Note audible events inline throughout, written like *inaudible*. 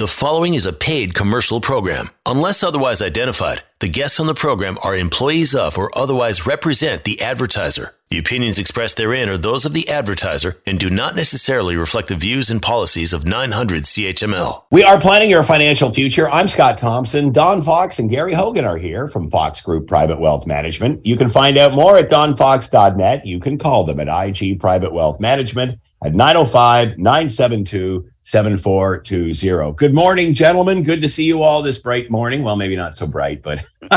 The following is a paid commercial program. Unless otherwise identified, the guests on the program are employees of or otherwise represent the advertiser. The opinions expressed therein are those of the advertiser and do not necessarily reflect the views and policies of 900 CHML. We are planning your financial future. I'm Scott Thompson. Don Fox and Gary Hogan are here from Fox Group Private Wealth Management. You can find out more at donfox.net. You can call them at IG Private Wealth Management at 905 972 7420. Good morning, gentlemen. Good to see you all this bright morning. Well, maybe not so bright, but. *laughs* *laughs*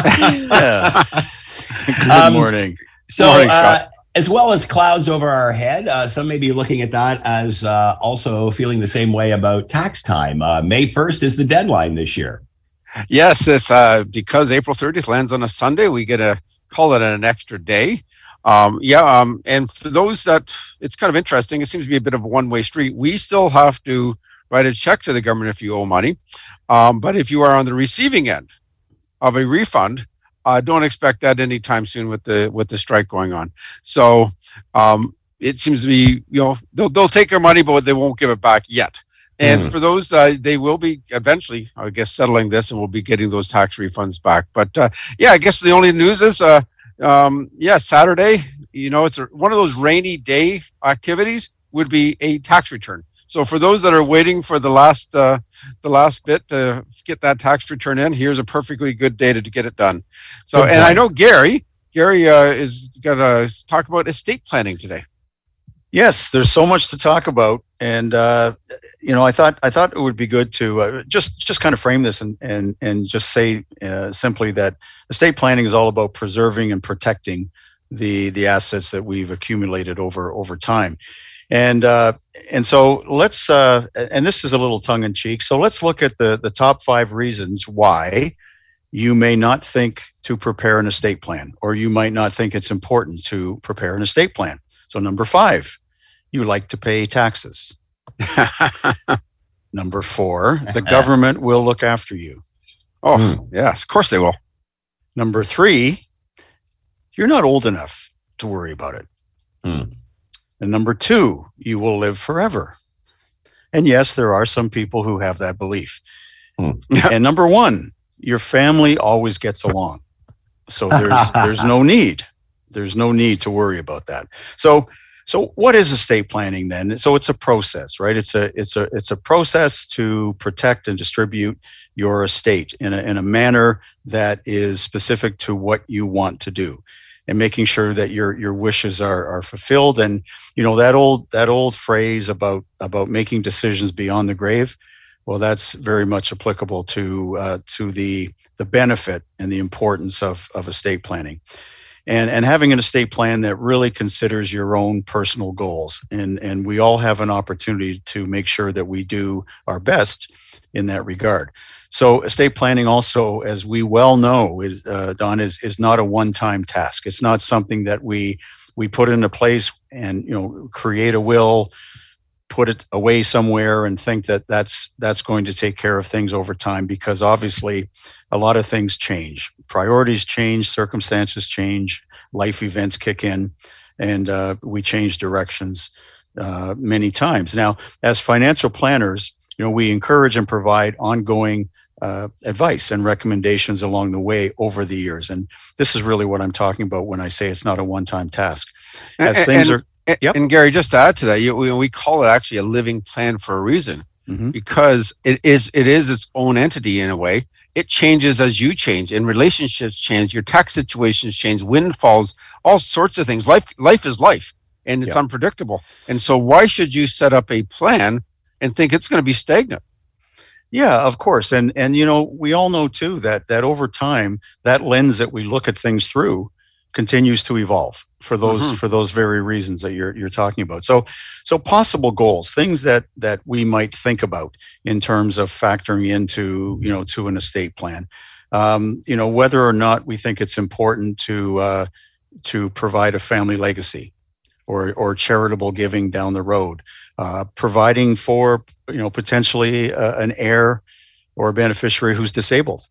Good um, morning. So, morning, uh, as well as clouds over our head, uh, some may be looking at that as uh, also feeling the same way about tax time. Uh, May 1st is the deadline this year. Yes, it's uh, because April 30th lands on a Sunday. We get to call it an extra day. Um, yeah, um, and for those that it's kind of interesting, it seems to be a bit of a one way street. We still have to write a check to the government if you owe money. Um, but if you are on the receiving end of a refund, uh, don't expect that anytime soon with the with the strike going on. So um, it seems to be, you know, they'll, they'll take their money, but they won't give it back yet. And mm. for those, uh, they will be eventually, I guess, settling this, and we'll be getting those tax refunds back. But uh, yeah, I guess the only news is uh, um, yeah, Saturday, you know, it's a, one of those rainy day activities would be a tax return. So for those that are waiting for the last uh, the last bit to get that tax return in, here's a perfectly good day to, get it done. So, and. I know Gary, Gary uh, is going to talk about estate planning today. Yes, there's so much to talk about, and uh, you know, I thought I thought it would be good to uh, just just kind of frame this and and and just say uh, simply that estate planning is all about preserving and protecting the the assets that we've accumulated over over time, and uh, and so let's uh, and this is a little tongue in cheek. So let's look at the the top five reasons why you may not think to prepare an estate plan, or you might not think it's important to prepare an estate plan. So number five you like to pay taxes. *laughs* Number four, the *laughs* government will look after you. Oh, mm. yes, of course they will. Number three, you're not old enough to worry about it. Mm. And number two, you will live forever. And yes, there are some people who have that belief. Mm. *laughs* and number one, your family always gets along. So there's there's no need. There's no need to worry about that. So so what is estate planning then? So it's a process, right? It's a it's a it's a process to protect and distribute your estate in a in a manner that is specific to what you want to do and making sure that your your wishes are are fulfilled and you know that old that old phrase about about making decisions beyond the grave well that's very much applicable to uh, to the the benefit and the importance of of estate planning and and having an estate plan that really considers your own personal goals. And and we all have an opportunity to make sure that we do our best in that regard. So estate planning also as we well know is uh, don is is not a one time task. It's not something that we we put into place and you know create a will put it away somewhere and think that that's that's going to take care of things over time because obviously a lot of things change. Priorities change circumstances change life events kick in and uh, we change directions uh, many times. Now as financial planners you know we encourage and provide ongoing uh, advice and recommendations along the way over the years. And this is really what i'm talking about when i say it's not a one-time task. As things and, are and, yep. and Gary, just to add to that, you, we, we call it actually a living plan for a reason. Mm-hmm. because it is it is its own entity in a way. It changes as you change, and relationships change, your tax situations change, windfalls, all sorts of things. Life life is life, and it's unpredictable. And so, why should you set up a plan and think it's going to be stagnant? Yeah, of course, and and you know we all know too that that over time that lens that we look at things through continues to evolve for those mm-hmm. for those very reasons that you're you're talking about. So so possible goals, things that that we might think about in terms of factoring into you know to an estate plan. Um, you know whether or not we think it's important to uh, to provide a family legacy or or charitable giving down the road, uh, providing for you know potentially uh, an heir or a beneficiary who's disabled,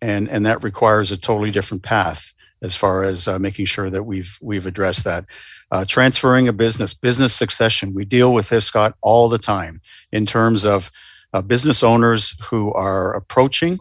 and and that requires a totally different path as far as uh, making sure that we've we've addressed that. Uh, transferring a business, business succession. We deal with this, Scott, all the time in terms of uh, business owners who are approaching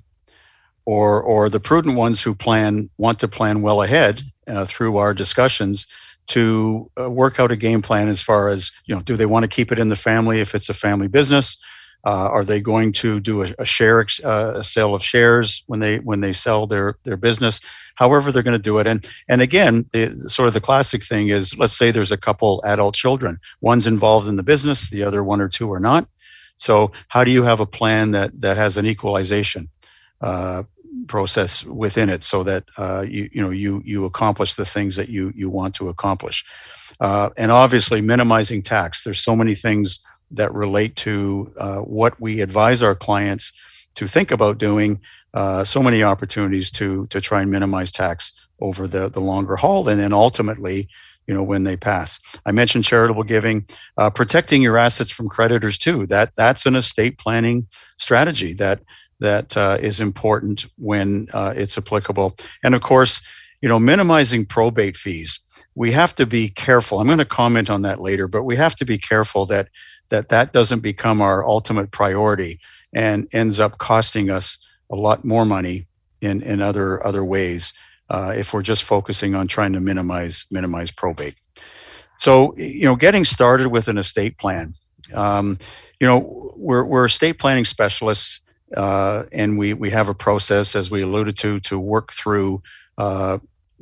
or or the prudent ones who plan want to plan well ahead uh, through our discussions to uh, work out a game plan as far as you know do they want to keep it in the family if it's a family business uh, are they going to do a, a share uh, a sale of shares when they when they sell their their business? However they're going to do it. And and again the sort of the classic thing is let's say there's a couple adult children. One's involved in the business the other one or two are not. So how do you have a plan that that has an equalization uh, process within it so that uh, you you know you you accomplish the things that you you want to accomplish? Uh, and obviously minimizing tax. There's so many things that relate to uh, what we advise our clients to think about doing uh, so many opportunities to to try and minimize tax over the the longer haul and then ultimately you know when they pass i mentioned charitable giving uh, protecting your assets from creditors too that that's an estate planning strategy that that uh, is important when uh, it's applicable. And of course, you know, minimizing probate fees. We have to be careful. I'm going to comment on that later, but we have to be careful that that that doesn't become our ultimate priority and ends up costing us a lot more money in in other other ways uh, if we're just focusing on trying to minimize minimize probate. So you know, getting started with an estate plan. Um, you know, we're we're estate planning specialists uh, and we we have a process, as we alluded to, to work through uh,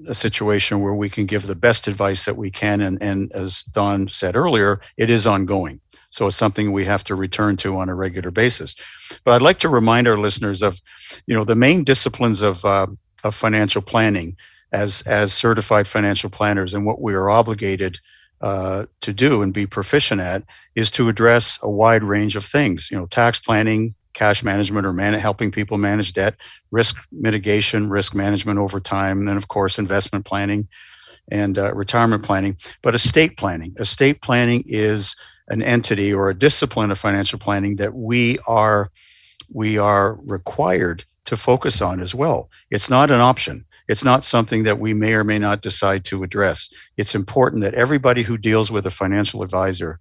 a situation where we can give the best advice that we can. And, and as Don said earlier, it is ongoing. So it's something we have to return to on a regular basis. But I'd like to remind our listeners of, you know, the main disciplines of uh, of financial planning as as certified financial planners and what we are obligated uh, to do and be proficient at is to address a wide range of things. You know, tax planning, cash management or man- helping people manage debt, risk mitigation, risk management over time, and then of course investment planning and uh, retirement planning. But estate planning, estate planning is an entity or a discipline of financial planning that we are we are required to focus on as well. It's not an option. It's not something that we may or may not decide to address. It's important that everybody who deals with a financial advisor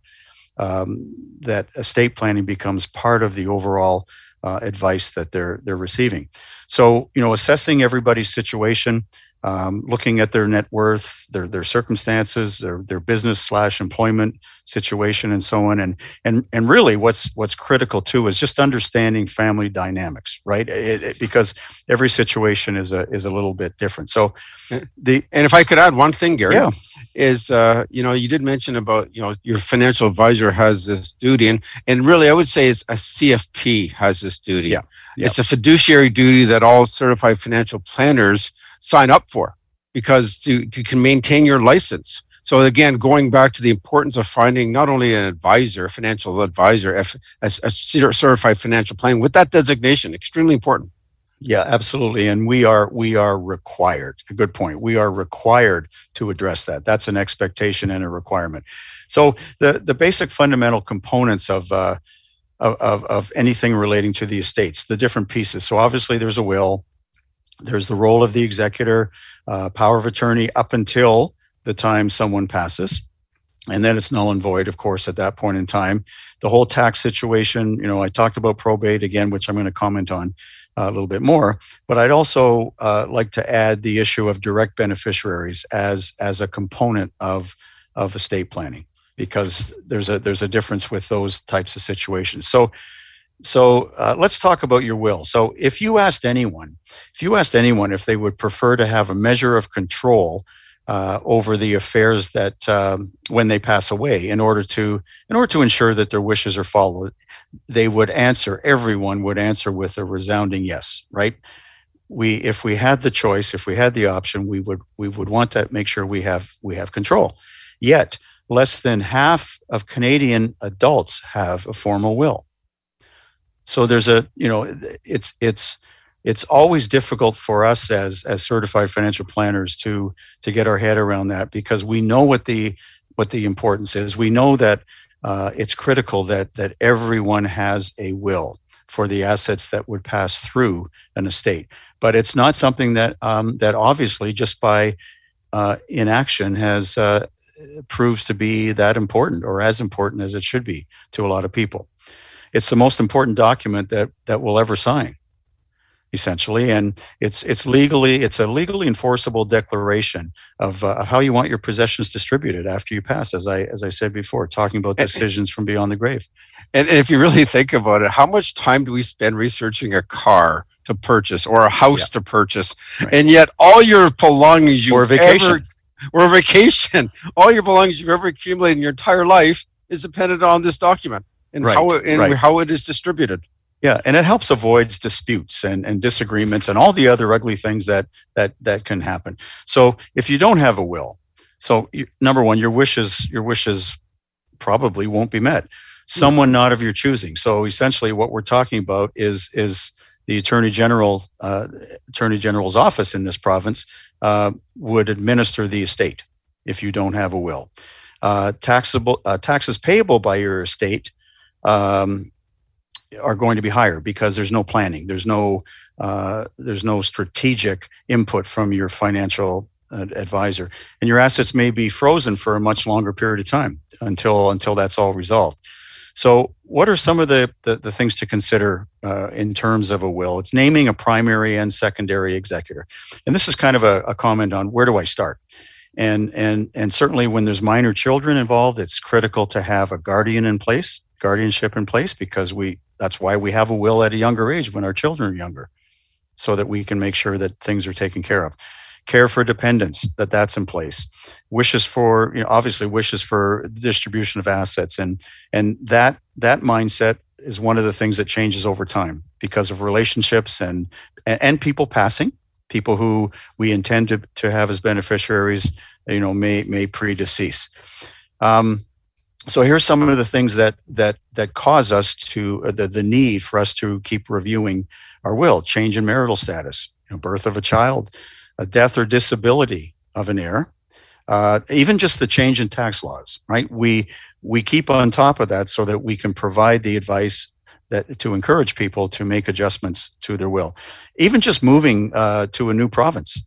um, that estate planning becomes part of the overall uh, advice that they're they're receiving. So you know, assessing everybody's situation, um, looking at their net worth, their their circumstances, their their business slash employment situation, and so on, and and and really, what's what's critical too is just understanding family dynamics, right? It, it, because every situation is a is a little bit different. So, the and if I could add one thing, Gary, yeah is uh, you know you did mention about you know your financial advisor has this duty and and really I would say it's a CFP has this duty. Yeah. yeah. It's a fiduciary duty that all certified financial planners sign up for because to to can maintain your license. So again, going back to the importance of finding not only an advisor, financial advisor, a, a certified financial planner with that designation, extremely important. Yeah, absolutely. And we are we are required. A good point. We are required to address that. That's an expectation and a requirement. So the the basic fundamental components of uh, of, of anything relating to the estates, the different pieces. So obviously there's a will, there's the role of the executor, uh, power of attorney up until the time someone passes and then it's null and void of course at that point in time the whole tax situation you know i talked about probate again which i'm going to comment on uh, a little bit more. But I'd also uh, like to add the issue of direct beneficiaries as as a component of of estate planning because there's a there's a difference with those types of situations. So so uh, let's talk about your will. So if you asked anyone, if you asked anyone if they would prefer to have a measure of control uh, over the affairs that um, when they pass away in order to in order to ensure that their wishes are followed they would answer everyone would answer with a resounding yes right? We if we had the choice if we had the option we would we would want to make sure we have we have control. Yet less than half of canadian adults have a formal will so there's a you know it's it's it's always difficult for us as as certified financial planners to to get our head around that because we know what the what the importance is. We know that uh, it's critical that that everyone has a will for the assets that would pass through an estate, but it's not something that um, that obviously just by uh, inaction has uh, proves to be that important or as important as it should be to a lot of people. It's the most important document that that we'll ever sign essentially. And it's it's legally it's a legally enforceable declaration of, uh, of how you want your possessions distributed after you pass as i as i said before talking about decisions from beyond the grave. And if you really think about it how much time do we spend researching a car to purchase or a house yeah. to purchase? Right. and yet all your belongings you or vacation ever, or vacation. *laughs* All your belongings you've ever accumulated in your entire life is dependent on this document and right. how and right. how it is distributed yeah, and it helps avoids disputes and, and disagreements and all the other ugly things that that that can happen. So if you don't have a will, so you, number one, your wishes your wishes probably won't be met. Someone not of your choosing. So essentially, what we're talking about is is the attorney general uh, attorney general's office in this province uh, would administer the estate if you don't have a will. Uh, taxable uh, taxes payable by your estate um, are going to be higher because there's no planning, there's no uh, there's no strategic input from your financial advisor, and your assets may be frozen for a much longer period of time until until that's all resolved. So, what are some of the the, the things to consider uh, in terms of a will? It's naming a primary and secondary executor, and this is kind of a, a comment on where do I start? And and and certainly when there's minor children involved it's critical to have a guardian in place guardianship in place because we that's why we have a will at a younger age when our children are younger so that we can make sure that things are taken care of. Care for dependents that that's in place. Wishes for you know obviously wishes for distribution of assets and and that that mindset is one of the things that changes over time because of relationships and and people passing. People who we intend to, to have as beneficiaries you know may may predecease. Um, so here's some of the things that that that cause us to uh, the, the need for us to keep reviewing our will. Change in marital status you know, birth of a child a death or disability of an heir uh, even just the change in tax laws right? We we keep on top of that so that we can provide the advice that to encourage people to make adjustments to their will. Even just moving uh, to a new province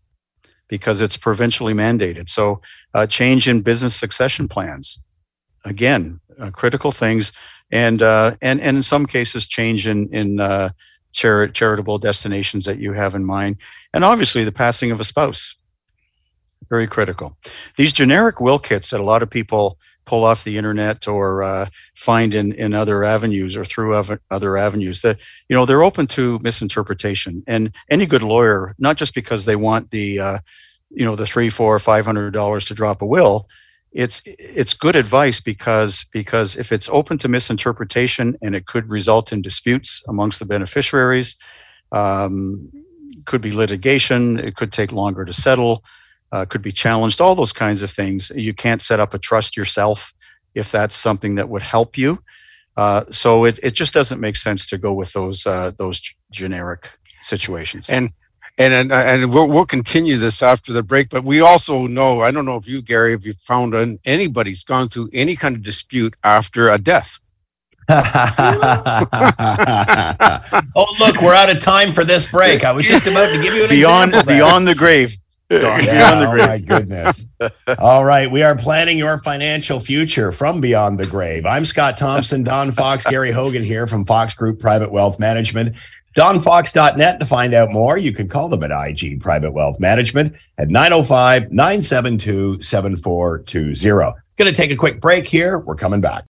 because it's provincially mandated. So uh, change in business succession plans again, uh, critical things, and uh, and and in some cases, change in in uh, chari- charitable destinations that you have in mind, and obviously the passing of a spouse, very critical. These generic will kits that a lot of people pull off the internet or uh, find in in other avenues or through other avenues that you know they're open to misinterpretation. And any good lawyer not just because they want the uh, you know the three four five hundred dollars to drop a will it's it's good advice because because if it's open to misinterpretation and it could result in disputes amongst the beneficiaries um, could be litigation it could take longer to settle uh, could be challenged all those kinds of things. You can't set up a trust yourself if that's something that would help you. Uh, so it, it just doesn't make sense to go with those uh, those generic situations. And and and, and we'll, we'll continue this after the break. But we also know I don't know if you, Gary, if you found an, anybody's gone through any kind of dispute after a death. *laughs* oh look, we're out of time for this break. I was just about to give you an beyond example beyond the grave. Yeah, oh beyond the grave. Oh my goodness. All right. We are planning your financial future from beyond the grave. I'm Scott Thompson, Don Fox, Gary Hogan here from Fox Group Private Wealth Management. DonFox.net to find out more. You can call them at IG Private Wealth Management at 905 972 7420. Going to take a quick break here. We're coming back.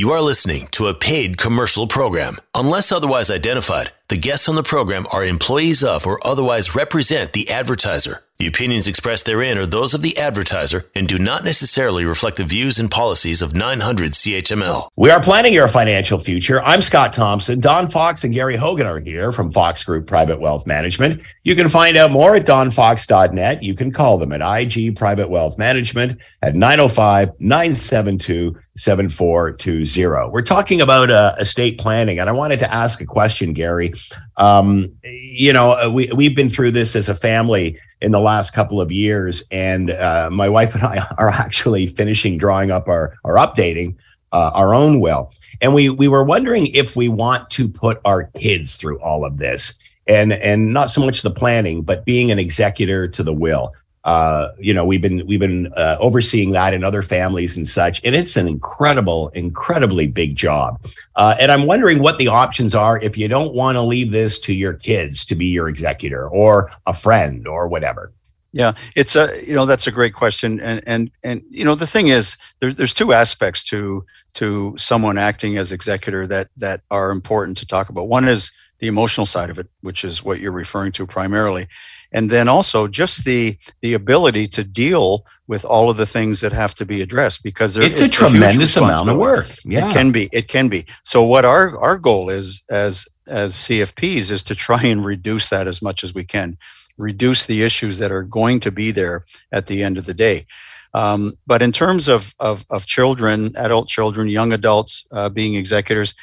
You are listening to a paid commercial program. Unless otherwise identified, the guests on the program are employees of or otherwise represent the advertiser. The opinions expressed therein are those of the advertiser and do not necessarily reflect the views and policies of 900 CHML. We are planning your financial future. I'm Scott Thompson. Don Fox and Gary Hogan are here from Fox Group Private Wealth Management. You can find out more at donfox.net. You can call them at IG Private Wealth Management at 905 972 7420. We're talking about uh, estate planning, and I wanted to ask a question, Gary. Um, you know, uh, we, we've been through this as a family in the last couple of years. And uh, my wife and I *laughs* are actually finishing drawing up our or updating uh, our own will. And we we were wondering if we want to put our kids through all of this and and not so much the planning, but being an executor to the will. Uh, you know, we've been we've been uh, overseeing that in other families and such, and it's an incredible, incredibly big job. Uh, and I'm wondering what the options are if you don't want to leave this to your kids to be your executor or a friend or whatever. Yeah, it's a you know that's a great question, and and and you know the thing is there's there's two aspects to to someone acting as executor that that are important to talk about. One is the emotional side of it, which is what you're referring to primarily, and then also just the the ability to deal with all of the things that have to be addressed because there, it's, it's, a tremendous a amount of work. Yeah, it can be. It can be. So what our our goal is as as CFPs is to try and reduce that as much as we can, reduce the issues that are going to be there at the end of the day. Um, but in terms of, of, of children, adult children, young adults uh, being executors,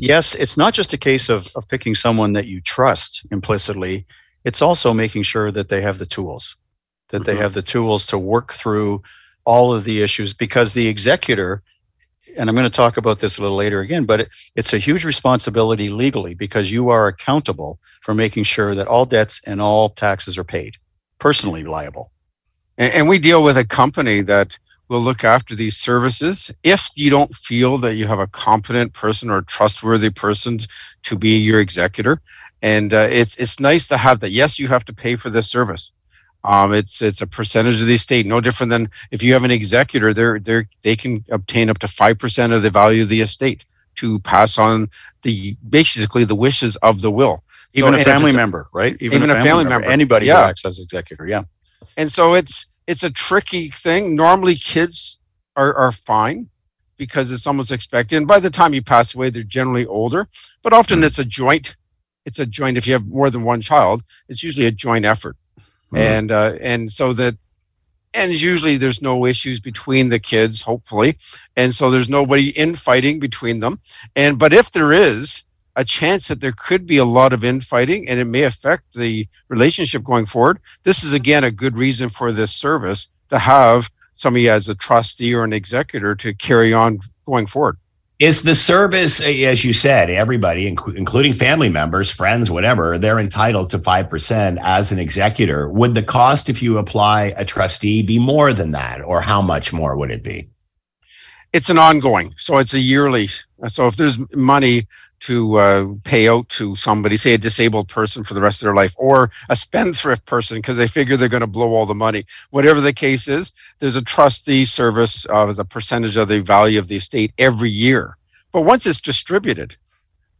yes, it's not just a case of, of picking someone that you trust implicitly it's also making sure that they have the tools, that mm-hmm. they have the tools to work through all of the issues because the executor, and I'm going to talk about this a little later again, but it, it's a huge responsibility legally because you are accountable for making sure that all debts and all taxes are paid, personally liable. And, and we deal with a company that will look after these services. If you don't feel that you have a competent person or a trustworthy person to be your executor, and uh, it's it's nice to have that. Yes, you have to pay for this service. Um, it's it's a percentage of the estate, no different than if you have an executor. They're they're, they can obtain up to five percent of the value of the estate to pass on the basically the wishes of the will. Even so, a family member, right? Even, even a, family, family member, member, anybody yeah. who acts as executor, yeah. And so it's it's a tricky thing. Normally, kids are are fine because it's almost expected. And by the time you pass away, they're generally older. But often mm. it's a joint it's a joint. If you have more than one child, it's usually a joint effort, mm-hmm. and uh, and so that and usually there's no issues between the kids hopefully and so there's nobody infighting between them and but if there is a chance that there could be a lot of infighting and it may affect the relationship going forward this is again a good reason for this service to have somebody as a trustee or an executor to carry on going forward is the service, as you said, everybody, including family members, friends, whatever, they're entitled to 5% as an executor. Would the cost, if you apply a trustee, be more than that? Or how much more would it be? It's an ongoing. So it's a yearly. So if there's money to uh, pay out to somebody, say a disabled person for the rest of their life, or a spendthrift person because they figure they're going to blow all the money. Whatever the case is, there's a trustee service uh, as a percentage of the value of the estate every year. But once it's distributed,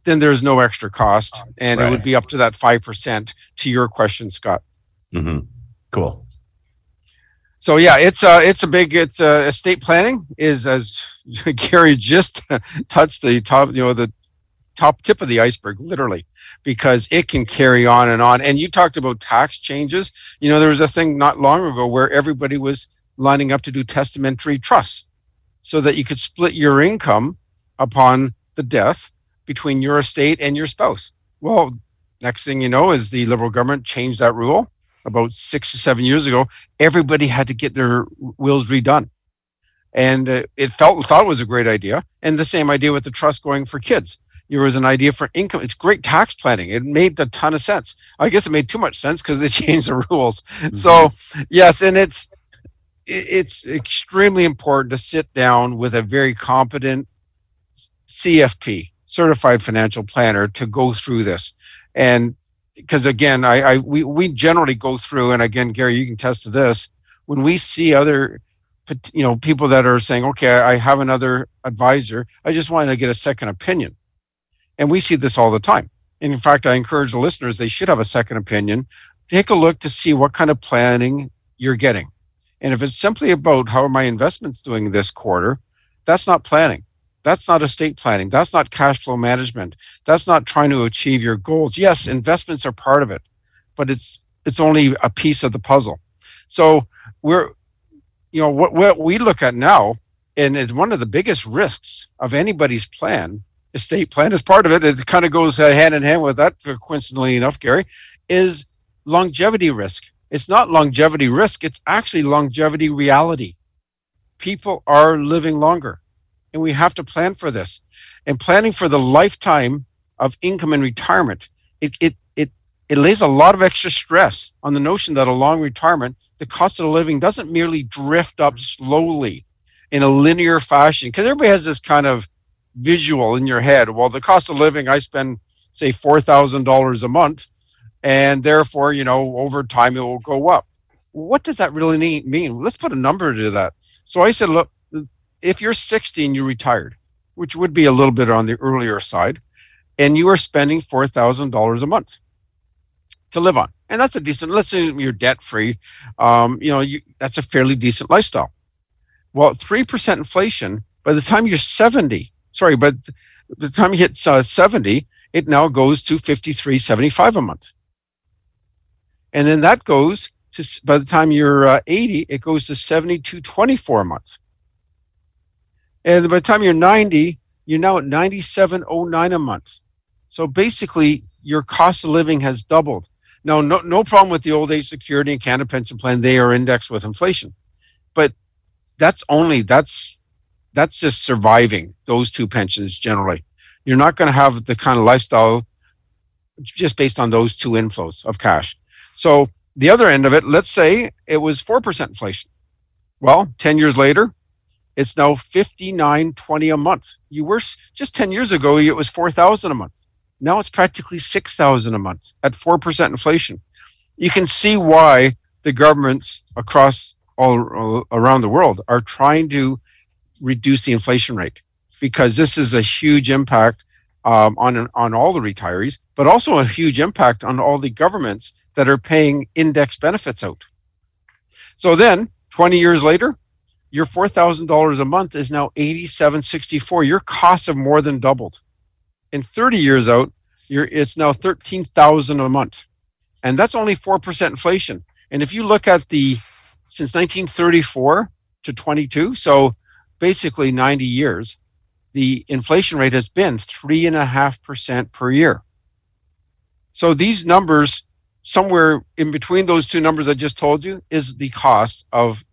then there's no extra cost, and right. it would be up to that five percent. To your question, Scott. Mm-hmm. Cool. So yeah, it's a uh, it's a big it's uh, estate planning is as *laughs* Gary just *laughs* touched the top you know the top tip of the iceberg, literally, because it can carry on and on. And you talked about tax changes. You know, there was a thing not long ago where everybody was lining up to do testamentary trusts so that you could split your income upon the death between your estate and your spouse. Well, next thing you know is the Liberal government changed that rule about six to seven years ago. Everybody had to get their wills redone. And uh, it felt and thought it was a great idea. And the same idea with the trust going for kids there was an idea for income. It's great tax planning. It made a ton of sense. I guess it made too much sense because they *laughs* changed the rules. Mm-hmm. So yes, and it's it's extremely important to sit down with a very competent CFP, certified financial planner, to go through this. And because again, I, I we we generally go through, and again, Gary, you can test to this. When we see other you know people that are saying okay i have another advisor i just wanted to get a second opinion and we see this all the time. And in fact, I encourage the listeners, they should have a second opinion. Take a look to see what kind of planning you're getting. And if it's simply about how are my investments doing this quarter, that's not planning. That's not estate planning. That's not cash flow management. That's not trying to achieve your goals. Yes, investments are part of it, but it's it's only a piece of the puzzle. So we're you know what what we look at now and it's one of the biggest risks of anybody's plan estate plan is part of it. It kind of goes hand in hand with that, coincidentally enough, Gary, is longevity risk. It's not longevity risk, it's actually longevity reality. People are living longer, and we have to plan for this. And planning for the lifetime of income and retirement, it, it, it it lays a lot of extra stress on the notion that a long retirement, the cost of living doesn't merely drift up slowly in a linear fashion. Because everybody has this kind of visual in your head. Well, the cost of living, I spend, say, $4,000 a month, and therefore, you know, over time it will go up. What does that really mean? Let's put a number to that. So I said, look, if you're 60 and you retired, which would be a little bit on the earlier side, and you are spending $4,000 a month to live on. And that's a decent, let's say you're debt free, um, you know, you, that's a fairly decent lifestyle. Well, 3% inflation, by the time you're 70, sorry, but the time you hit uh, 70, it now goes to 53.75 a month. And then that goes to, by the time you're uh, 80, it goes to 72.24 a month. And by the time you're 90, you're now at 97.09 a month. So basically, your cost of living has doubled. Now, no, no problem with the old age security and Canada pension plan. They are indexed with inflation, but that's only that's that's just surviving those two pensions generally. You're not going to have the kind of lifestyle just based on those two inflows of cash. So the other end of it, let's say it was four percent inflation. Well, ten years later, it's now fifty nine twenty a month. You were just ten years ago, it was four thousand a month. Now it's practically 6,000 a month at 4% inflation. You can see why the governments across all, all around the world are trying to reduce the inflation rate because this is a huge impact um, on on all the retirees, but also a huge impact on all the governments that are paying index benefits out. So then, 20 years later, your $4,000 a month is now 87.64. Your costs have more than doubled and 30 years out, you're, it's now 13,000 a month. And that's only 4% inflation. And if you look at the, since 1934 to 22, so basically 90 years, the inflation rate has been 3.5% per year. So these numbers, somewhere in between those two numbers I just told you, is the cost of,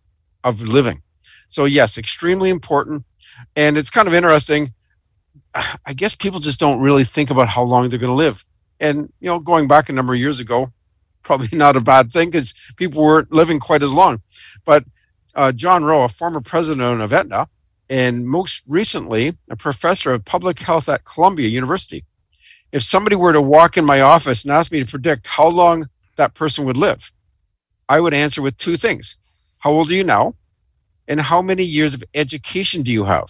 of living. So yes, extremely important. And it's kind of interesting I guess people just don't really think about how long they're going to live. And you know, going back a number of years ago, *laughs* probably not a bad thing because people weren't living quite as long. But uh, John Rowe, a former president of Aetna, and most recently a professor of public health at Columbia University, if somebody were to walk in my office and ask me to predict how long that person would live, I would answer with two things: How old are you now, and how many years of education do you have?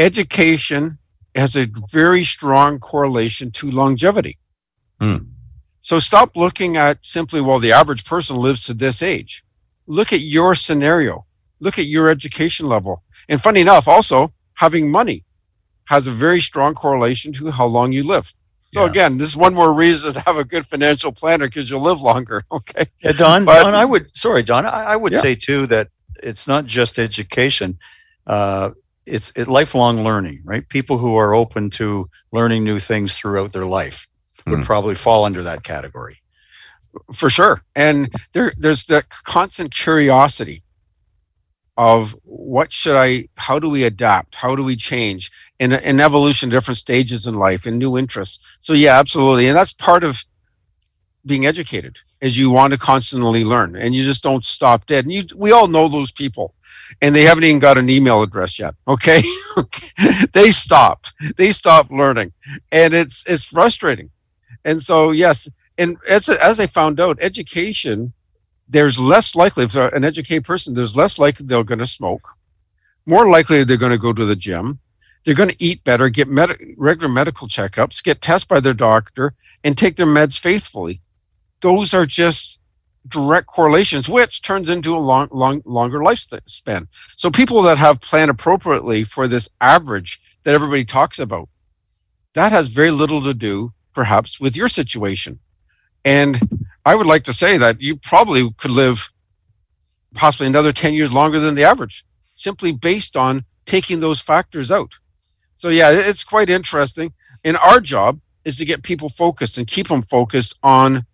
education has a very strong correlation to longevity. Mm. So stop looking at simply, well, the average person lives to this age. Look at your scenario. Look at your education level. And funny enough, also having money has a very strong correlation to how long you live. So yeah. again, this is one more reason to have a good financial planner because you'll live longer. *laughs* Okay. Yeah, Don. But, Don, I would. Sorry, Don. I, I would yeah. say too that it's not just education. Uh, it's it, lifelong learning, right? People who are open to learning new things throughout their life would mm. probably fall under that category. For sure, and there there's the constant curiosity of what should I, how do we adapt, how do we change, in in evolution, different stages in life, and new interests. So yeah, absolutely, and that's part of being educated is you want to constantly learn and you just don't stop dead. And you we all know those people and they haven't even got an email address yet okay? *laughs* They stopped. They stopped learning. And it's it's frustrating. And so yes and as, as i found out education there's less likely if an educated person there's less likely they're going to smoke more likely they're going to go to the gym they're going to eat better get med- regular medical checkups get tested by their doctor and take their meds faithfully those are just direct correlations, which turns into a long, long, longer lifespan. So people that have planned appropriately for this average that everybody talks about, that has very little to do, perhaps, with your situation. And I would like to say that you probably could live possibly another 10 years longer than the average, simply based on taking those factors out. So yeah, it's quite interesting. And our job is to get people focused and keep them focused on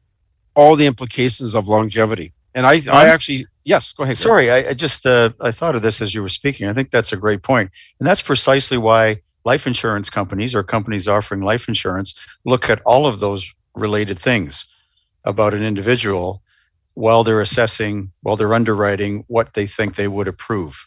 all the implications of longevity. And I, I actually, yes, go ahead. Sorry, I, I, just uh, I thought of this as you were speaking. I think that's a great point, and that's precisely why life insurance companies or companies offering life insurance look at all of those related things about an individual while they're assessing, while they're underwriting what they think they would approve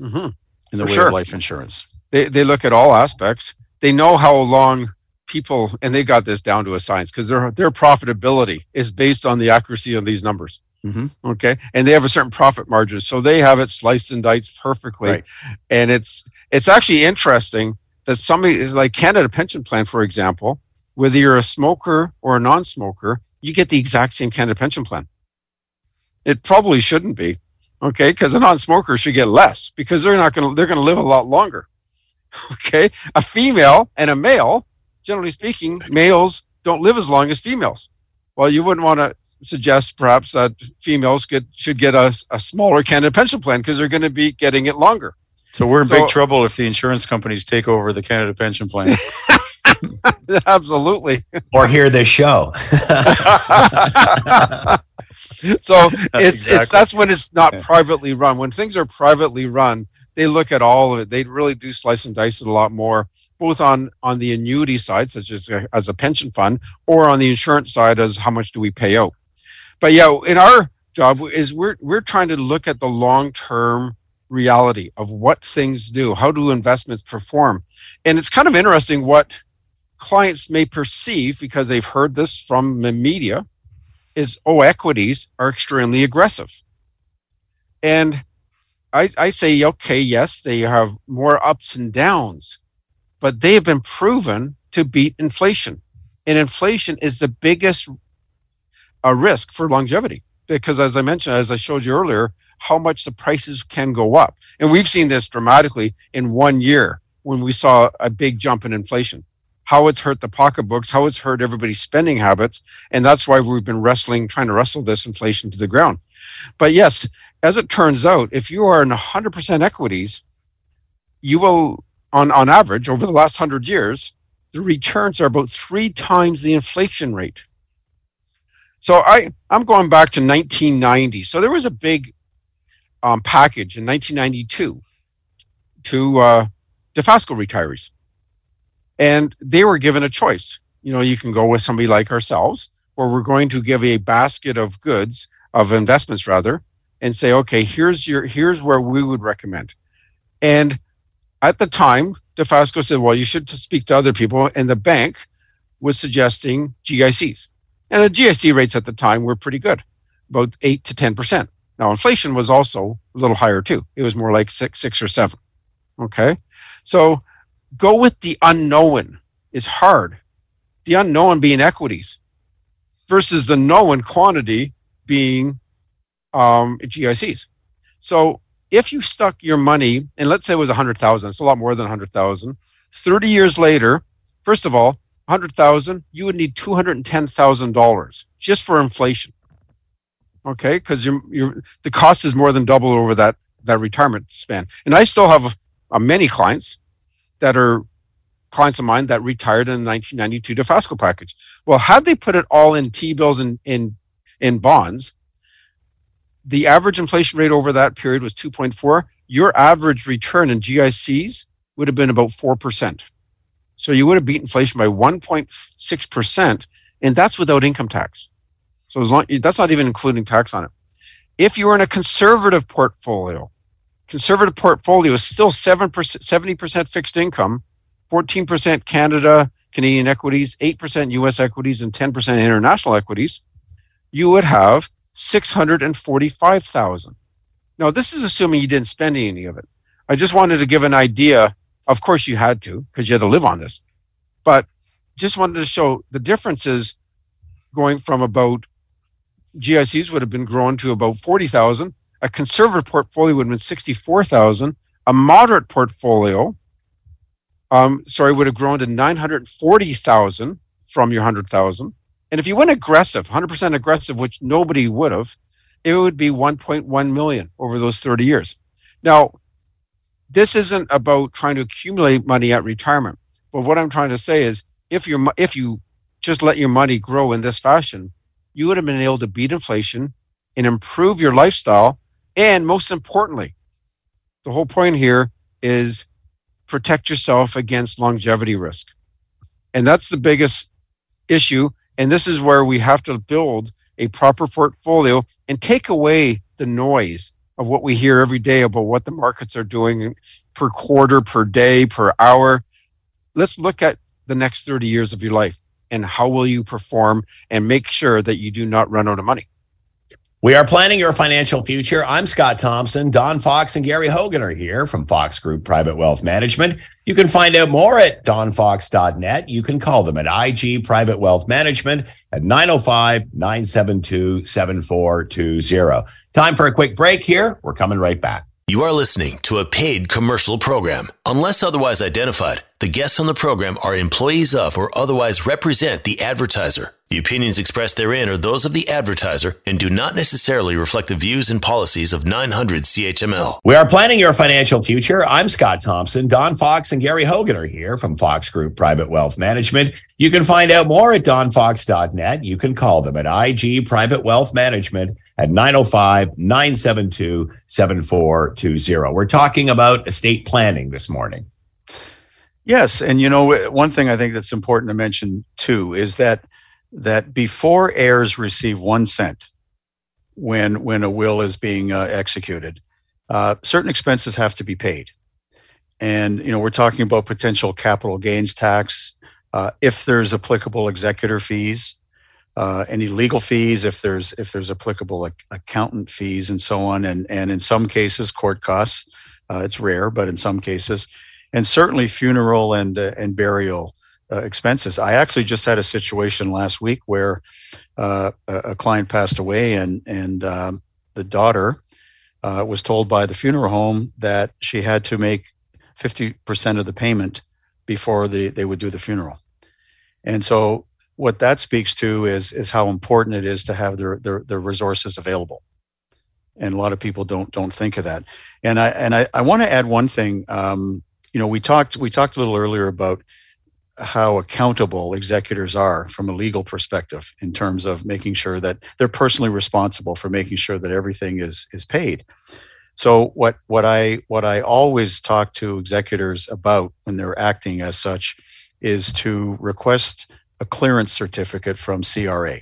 mm-hmm. in the For way sure. of life insurance. They, they look at all aspects. They know how long people, and they got this down to a science because their their profitability is based on the accuracy of these numbers. Mm-hmm. Okay, and they have a certain profit margin, so they have it sliced and diced perfectly. Right. And it's it's actually interesting that somebody is like Canada Pension Plan, for example, whether you're a smoker or a non-smoker, you get the exact same Canada Pension Plan. It probably shouldn't be, okay, because a non-smoker should get less because they're not going to they're going to live a lot longer. *laughs* Okay, a female and a male, generally speaking, males don't live as long as females. Well, you wouldn't want to suggest perhaps that females get, should get a, a smaller Canada pension plan because they're going to be getting it longer. So we're in so, big trouble if the insurance companies take over the Canada pension plan. *laughs* *laughs* Absolutely. Or hear this show. *laughs* so it's, exactly. it's that's when it's not privately run. When things are privately run, they look at all of it. They really do slice and dice it a lot more, both on on the annuity side, such as a, as a pension fund, or on the insurance side, as how much do we pay out. But yeah, in our job is we're we're trying to look at the long term reality of what things do. How do investments perform? And it's kind of interesting what clients may perceive because they've heard this from the media is oh equities are extremely aggressive. And I, I say okay yes they have more ups and downs but they have been proven to beat inflation. And inflation is the biggest uh, risk for longevity because as i mentioned as i showed you earlier how much the prices can go up. And we've seen this dramatically in one year when we saw a big jump in inflation how it's hurt the pocketbooks, how it's hurt everybody's spending habits. And that's why we've been wrestling, trying to wrestle this inflation to the ground. But yes, as it turns out, if you are in 100% equities, you will, on, on average, over the last 100 years, the returns are about three times the inflation rate. So I, I'm going back to 1990. So there was a big um, package in 1992 to uh, Dofasco retirees and they were given a choice. You know, you can go with somebody like ourselves, where we're going to give a basket of goods, of investments rather, and say, okay, here's your here's where we would recommend. And at the time, Dofasco said, well, you should speak to other people, and the bank was suggesting GICs. And the GIC rates at the time were pretty good, about eight to ten percent. Now inflation was also a little higher too. It was more like six, six or seven. Okay. So go with the unknown is hard. The unknown being equities versus the known quantity being um, GICs. So if you stuck your money, and let's say it was 100,000, it's a lot more than 100,000. 30 years later, first of all, 100,000, you would need $210,000 just for inflation. Okay, because the cost is more than double over that that retirement span. And I still have many clients that are clients of mine that retired in the 1992 Dofasco package. Well, had they put it all in T-bills and in in bonds, the average inflation rate over that period was 2.4. Your average return in GICs would have been about 4%. So you would have beat inflation by 1.6%, and that's without income tax. So as long that's not even including tax on it. If you were in a conservative portfolio, conservative portfolio is still 7%, 70% fixed income, 14% Canada, Canadian equities, 8% US equities, and 10% international equities, you would have 645,000. Now, this is assuming you didn't spend any of it. I just wanted to give an idea. Of course, you had to because you had to live on this, but just wanted to show the differences going from about GICs would have been grown to about 40,000 a conservative portfolio would have been 64,000. A moderate portfolio, um, sorry, would have grown to 940,000 from your 100,000. And if you went aggressive, 100% aggressive, which nobody would have, it would be 1.1 million over those 30 years. Now, this isn't about trying to accumulate money at retirement. But what I'm trying to say is if you if you just let your money grow in this fashion, you would have been able to beat inflation and improve your lifestyle and most importantly, the whole point here is protect yourself against longevity risk. And that's the biggest issue And this is where we have to build a proper portfolio and take away the noise of what we hear every day about what the markets are doing per quarter, per day, per hour. Let's look at the next 30 years of your life and how will you perform and make sure that you do not run out of money. We are planning your financial future. I'm Scott Thompson. Don Fox and Gary Hogan are here from Fox Group Private Wealth Management. You can find out more at donfox.net. You can call them at IG Private Wealth Management at 905 972 7420. Time for a quick break here. We're coming right back. You are listening to a paid commercial program. Unless otherwise identified, the guests on the program are employees of or otherwise represent the advertiser. The opinions expressed therein are those of the advertiser and do not necessarily reflect the views and policies of 900 CHML. We are planning your financial future. I'm Scott Thompson. Don Fox and Gary Hogan are here from Fox Group Private Wealth Management. You can find out more at donfox.net. You can call them at IG Private Wealth Management at 905 972 7420. We're talking about estate planning this morning. Yes. And, you know, one thing I think that's important to mention too is that that before heirs receive one cent when when a will is being uh, executed, uh, certain expenses have to be paid. And you know, we're talking about potential capital gains tax, uh, if there's applicable executor fees, uh, any legal fees if there's if there's applicable like, accountant fees and so on. And and in some cases court costs uh, it's rare but in some cases and certainly funeral and uh, and burial uh, expenses. I actually just had a situation last week where uh, a, a, client passed away and and um, the daughter was told by the funeral home that she had to make 50% of the payment before they, they would do the funeral. And so what that speaks to is is how important it is to have their their, their resources available. And a lot of people don't don't think of that. And i and i, I want to add one thing um, you know we talked we talked a little earlier about how accountable executors are from a legal perspective in terms of making sure that they're personally responsible for making sure that everything is is paid. So what what i what i always talk to executors about when they're acting as such is to request a clearance certificate from CRA.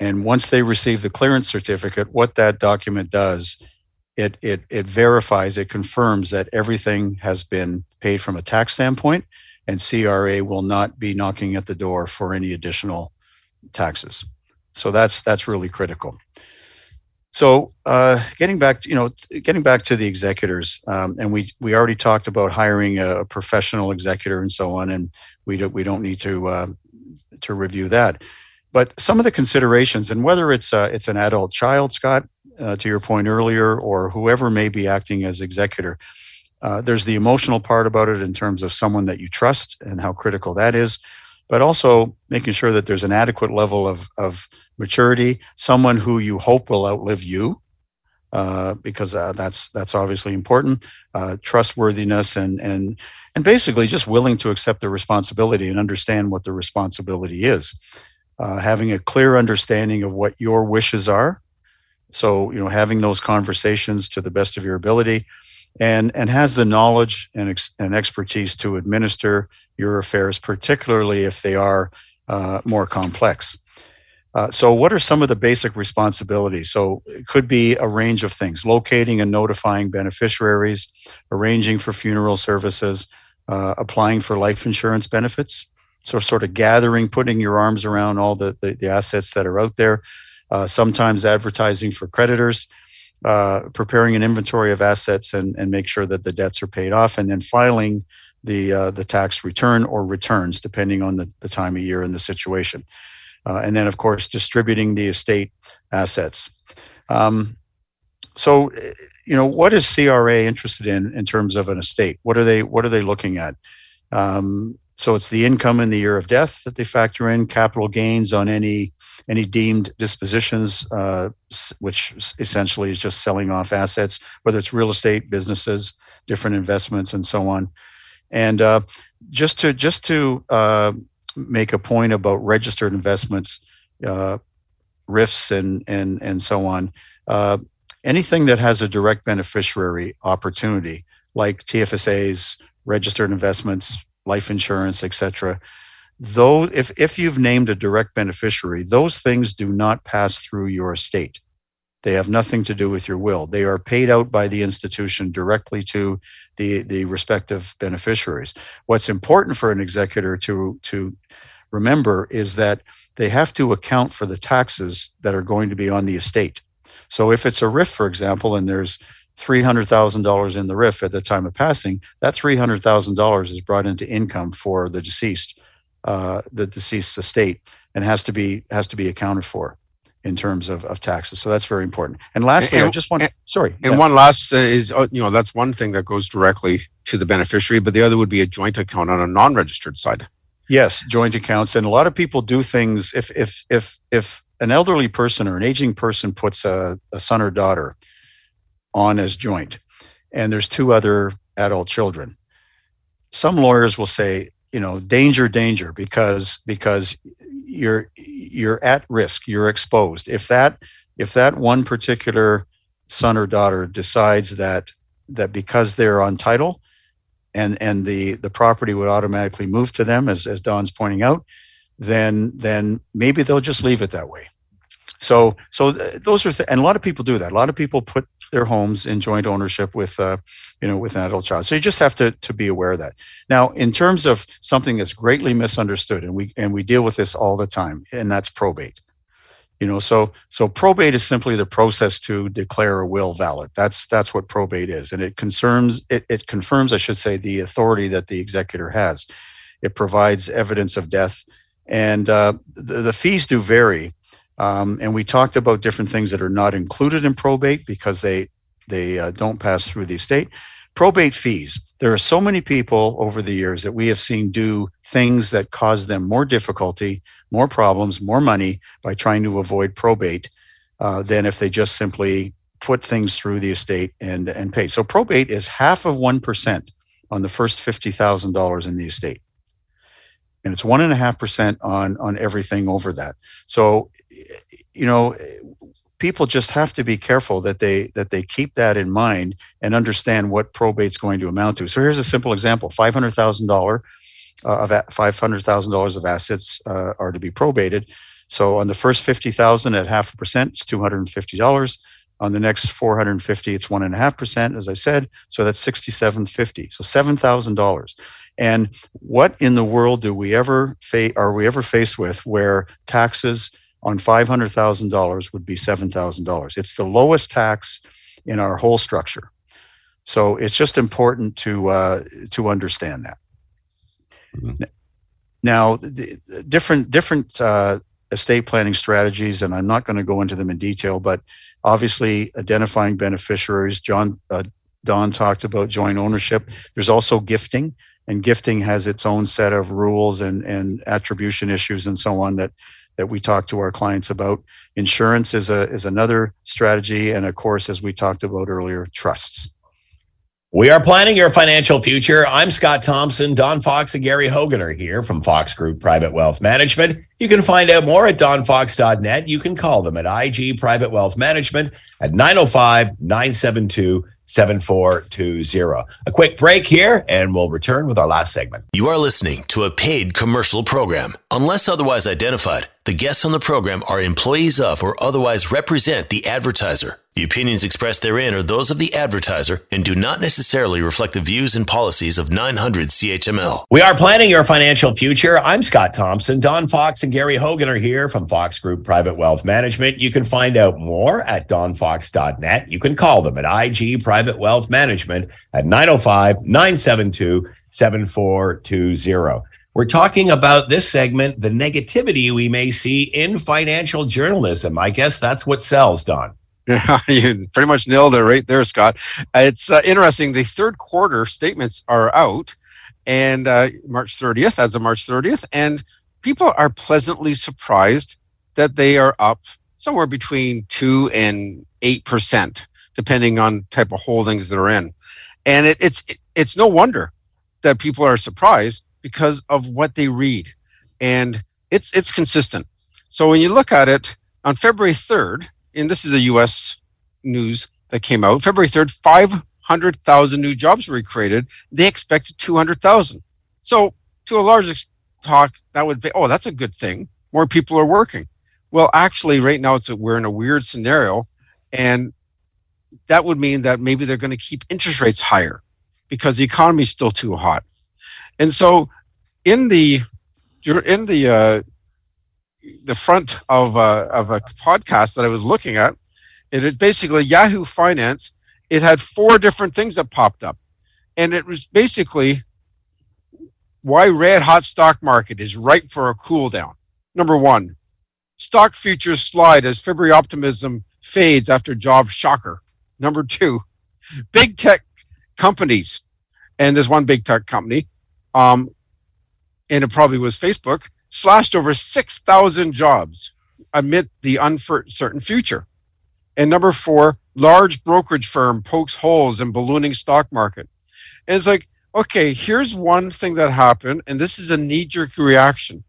And once they receive the clearance certificate, what that document does, it, it, it verifies, it confirms that everything has been paid from a tax standpoint, and CRA will not be knocking at the door for any additional taxes. So that's that's really critical. So uh, getting back to you know getting back to the executors, um, and we we already talked about hiring a professional executor and so on, and we don't we don't need to uh, to review that. But some of the considerations, and whether it's uh, it's an adult child, Scott, uh, to your point earlier, or whoever may be acting as executor, uh, there's the emotional part about it in terms of someone that you trust and how critical that is but also making sure that there's an adequate level of, of maturity, someone who you hope will outlive you, uh, because uh, that's that's obviously important. Uh, trustworthiness and and and basically just willing to accept the responsibility and understand what the responsibility is. Uh, having a clear understanding of what your wishes are. So you know, having those conversations to the best of your ability, and and has the knowledge and, ex- and expertise to administer your affairs, particularly if they are uh, more complex. Uh, so, what are some of the basic responsibilities? So, it could be a range of things locating and notifying beneficiaries, arranging for funeral services, uh, applying for life insurance benefits. So, sort of gathering, putting your arms around all the, the, the assets that are out there, uh, sometimes advertising for creditors, uh, preparing an inventory of assets and, and make sure that the debts are paid off, and then filing the uh, the tax return or returns, depending on the, the time of year and the situation. Uh, and then, of course, distributing the estate assets. Um, so, you know, what is CRA interested in in terms of an estate? What are they What are they looking at? Um, so it's the income in the year of death that they factor in, capital gains on any any deemed dispositions, uh, which essentially is just selling off assets, whether it's real estate, businesses, different investments, and so on. And uh, just to just to uh, make a point about registered investments, uh, RRIFs, and and and so on. Uh, anything that has a direct beneficiary opportunity, like TFSAs, registered investments, life insurance, etc. though if, if you've named a direct beneficiary, those things do not pass through your estate. They have nothing to do with your will. They are paid out by the institution directly to the, the respective beneficiaries. What's important for an executor to, to remember is that they have to account for the taxes that are going to be on the estate. So if it's a RRIF, for example, and there's $300,000 in the RRIF at the time of passing, that $300,000 is brought into income for the deceased, uh, the deceased estate, and has to be has to be accounted for in terms of, of taxes. So that's very important. And lastly, And- I just want and- sorry. And yeah. one last uh, is, uh, you know, that's one thing that goes directly to the beneficiary, but the other would be a joint account on a non-registered side. Yes, joint accounts, and a lot of people do things. If if if if an elderly person or an aging person puts a, a son or daughter on as joint, and there's two other adult children, some lawyers will say, you know, danger, danger, because because you're you're at risk, you're exposed. If that if that one particular son or daughter decides that that because they're on title and and the the property would automatically move to them as as Don's pointing out then then maybe they'll just leave it that way so so those are th- and a lot of people do that. A lot of people put their homes in joint ownership with uh, you know with an adult child. So you just have to to be aware of that. Now in terms of something that's greatly misunderstood and we and we deal with this all the time and that's probate. You know so so probate is simply the process to declare a will valid. That's that's what probate is. And it concerns it, it confirms i should say the authority that the executor has. It provides evidence of death. And uh, the, the fees do vary um, and we talked about different things that are not included in probate because they they uh, don't pass through the estate. Probate fees. There are so many people over the years that we have seen do things that cause them more difficulty more problems more money by trying to avoid probate uh, than if they just simply put things through the estate and and pay. So probate is half of one percent on the first fifty thousand dollars in the estate, and it's one and a half percent on on everything over that. So, you know, people just have to be careful that they that they keep that in mind and understand what probate's going to amount to. So here's a simple example: five hundred thousand uh, of five hundred thousand dollars of assets uh, are to be probated. So on the first fifty thousand at half a percent, it's two hundred and fifty dollars. On the next four hundred and fifty, it's one and a half percent, as I said. So that's sixty-seven fifty. So seven thousand dollars. And what in the world do we ever fa- are we ever faced with where taxes on five hundred thousand dollars would be seven thousand dollars? It's the lowest tax in our whole structure. So it's just important to uh, to understand that. Now, the, the different different uh, estate planning strategies, and I'm not going to go into them in detail, but obviously identifying beneficiaries. John uh, Don talked about joint ownership. There's also gifting, and gifting has its own set of rules and and attribution issues and so on that that we talk to our clients about. Insurance is a is another strategy, and of course, as we talked about earlier, trusts. We are planning your financial future. I'm Scott Thompson. Don Fox and Gary Hogan are here from Fox Group Private Wealth Management. You can find out more at donfox.net. You can call them at IG Private Wealth Management at 905 972 7420. A quick break here, and we'll return with our last segment. You are listening to a paid commercial program. Unless otherwise identified, the guests on the program are employees of or otherwise represent the advertiser. The opinions expressed therein are those of the advertiser and do not necessarily reflect the views and policies of 900 CHML. We are planning your financial future. I'm Scott Thompson. Don Fox and Gary Hogan are here from Fox Group Private Wealth Management. You can find out more at donfox.net. You can call them at IG Private Wealth Management at 905 972 7420. We're talking about this segment, the negativity we may see in financial journalism. I guess that's what sells, Don. Yeah, *laughs* you pretty much nailed it right there, Scott. It's uh, interesting. The third quarter statements are out, and uh, March 30th, as of March 30th, and people are pleasantly surprised that they are up somewhere between two and eight percent, depending on type of holdings they're in. And it, it's it's no wonder that people are surprised because of what they read, and it's it's consistent. So when you look at it on February 3rd and this is a U.S. news that came out February 3rd, 500,000 new jobs were created. They expected 200,000. So, to a large talk that would be oh that's a good thing more people are working well actually right now it's a, we're in a weird scenario and that would mean that maybe they're going to keep interest rates higher because the economy is still too hot and so in the in the uh, the front of a, uh, of a podcast that I was looking at, it had basically Yahoo Finance. It had four different things that popped up, and it was basically why red hot stock market is ripe for a cool down. Number one, stock futures slide as February optimism fades after job shocker. Number two, big tech companies, and there's one big tech company, um, and it probably was Facebook, slashed over 6,000 jobs amid the uncertain future. And number four, large brokerage firm pokes holes in ballooning stock market. And it's like, okay, here's one thing that happened, and this is a knee-jerk reaction.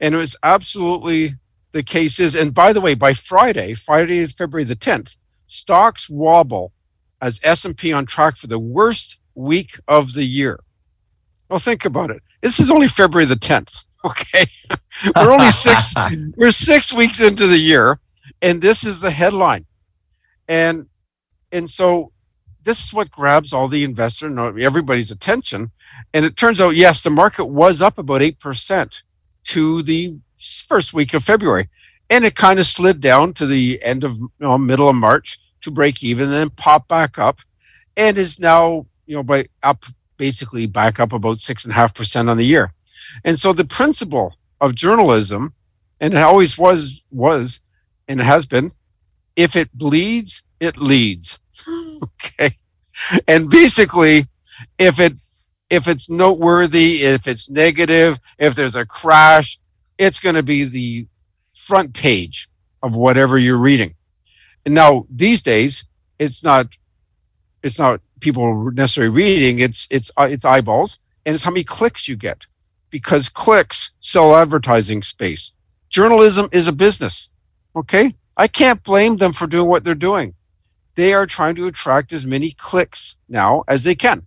And it was absolutely the case is, and by the way, by Friday, Friday is February the 10th, stocks wobble as S&P on track for the worst week of the year. Well, think about it. This is only February the 10th. *laughs* Okay, we're only six. *laughs* we're six weeks into the year, and this is the headline, and and so this is what grabs all the investor and everybody's attention. And it turns out, yes, the market was up about eight percent to the first week of February, and it kind of slid down to the end of you know, middle of March to break even, and then pop back up, and is now you know by up basically back up about six and a half percent on the year. And so the principle of journalism, and it always was was and has been, if it bleeds, it leads. *laughs* okay. And basically, if it if it's noteworthy, if it's negative, if there's a crash, it's going to be the front page of whatever you're reading. And now these days, it's not it's not people necessarily reading. It's it's it's eyeballs, and it's how many clicks you get because clicks sell advertising space. Journalism is a business. Okay? I can't blame them for doing what they're doing. They are trying to attract as many clicks now as they can.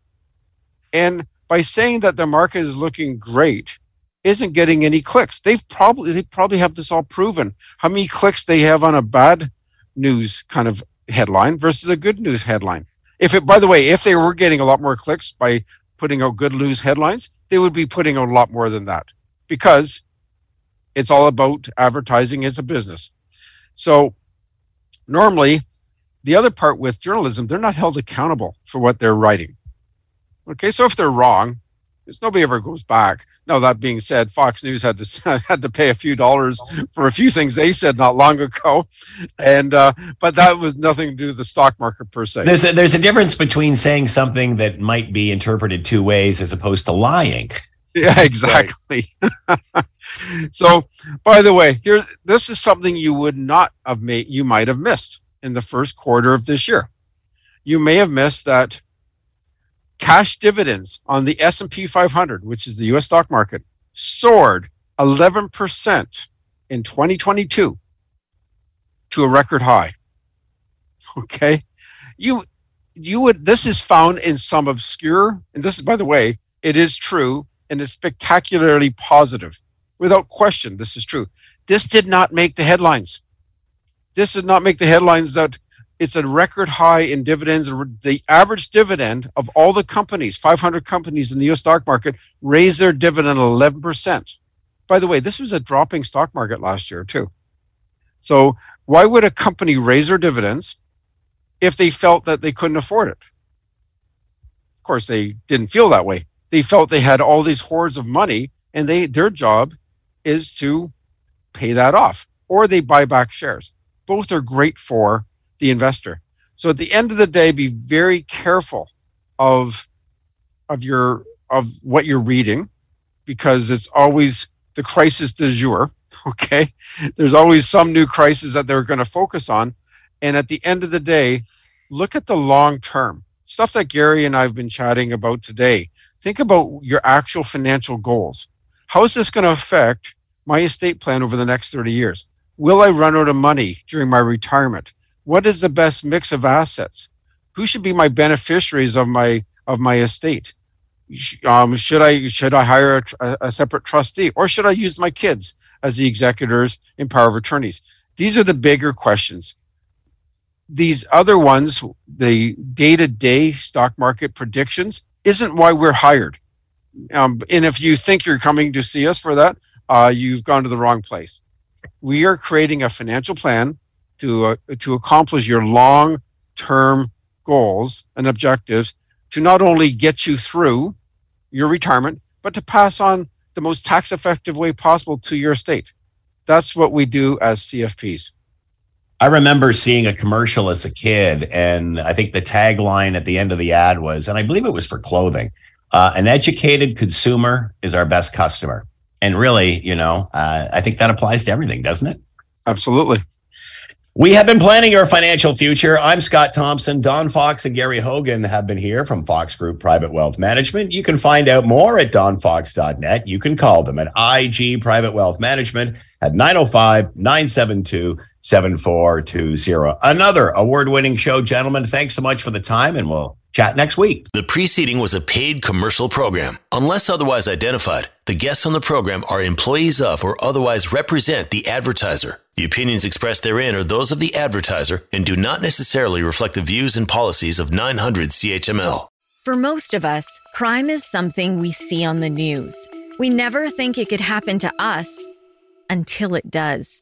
And by saying that the market is looking great isn't getting any clicks. They've probably they probably have this all proven. How many clicks they have on a bad news kind of headline versus a good news headline. If it by the way, if they were getting a lot more clicks by putting out good news headlines, they would be putting out a lot more than that because it's all about advertising. It's a business. So normally, the other part with journalism, they're not held accountable for what they're writing. Okay, so if they're wrong, because nobody ever goes back. Now that being said, Fox News had to *laughs* had to pay a few dollars for a few things they said not long ago, and uh, but that was nothing to do with the stock market per se. There's a, there's a difference between saying something that might be interpreted two ways as opposed to lying. Yeah, *laughs* exactly. *laughs* so, by the way, here this is something you would not have made. You might have missed in the first quarter of this year. You may have missed that cash dividends on the S&P 500, which is the US stock market, soared 11% in 2022 to a record high. *laughs* Okay? You you would this is found in some obscure and this is by the way, it is true and it's spectacularly positive. Without question, this is true. This did not make the headlines. This did not make the headlines that it's a record high in dividends. The average dividend of all the companies, 500 companies in the US stock market, raised their dividend 11%. By the way, this was a dropping stock market last year, too. So, why would a company raise their dividends if they felt that they couldn't afford it? Of course, they didn't feel that way. They felt they had all these hordes of money, and they their job is to pay that off, or they buy back shares. Both are great for the investor. So at the end of the day, be very careful of of your of what you're reading because it's always the crisis du jour. *laughs* Okay, there's always some new crisis that they're going to focus on, and at the end of the day, look at the long term stuff that Gary and I've been chatting about today. Think about your actual financial goals. How is this going to affect my estate plan over the next 30 years? Will I run out of money during my retirement? What is the best mix of assets? Who should be my beneficiaries of my of my estate? um, should I should I hire a, a, separate trustee or should I use my kids as the executors in power of attorneys? These are the bigger questions. These other ones, the day-to-day stock market predictions, isn't why we're hired. Um, and if you think you're coming to see us for that, uh, you've gone to the wrong place. We are creating a financial plan to uh, to accomplish your long-term goals and objectives to not only get you through your retirement, but to pass on the most tax effective way possible to your estate. That's what we do as CFPs. I remember seeing a commercial as a kid, and I think the tagline at the end of the ad was, and I believe it was for clothing uh, an educated consumer is our best customer. And really, you know, uh, I think that applies to everything, doesn't it? Absolutely. We have been planning your financial future. I'm Scott Thompson. Don Fox and Gary Hogan have been here from Fox Group Private Wealth Management. You can find out more at donfox.net. You can call them at IG Private Wealth Management at 905 972 7420. Another award winning show, gentlemen. Thanks so much for the time, and we'll chat next week. The preceding was a paid commercial program. Unless otherwise identified, the guests on the program are employees of or otherwise represent the advertiser. The opinions expressed therein are those of the advertiser and do not necessarily reflect the views and policies of 900 CHML. For most of us, crime is something we see on the news. We never think it could happen to us until it does.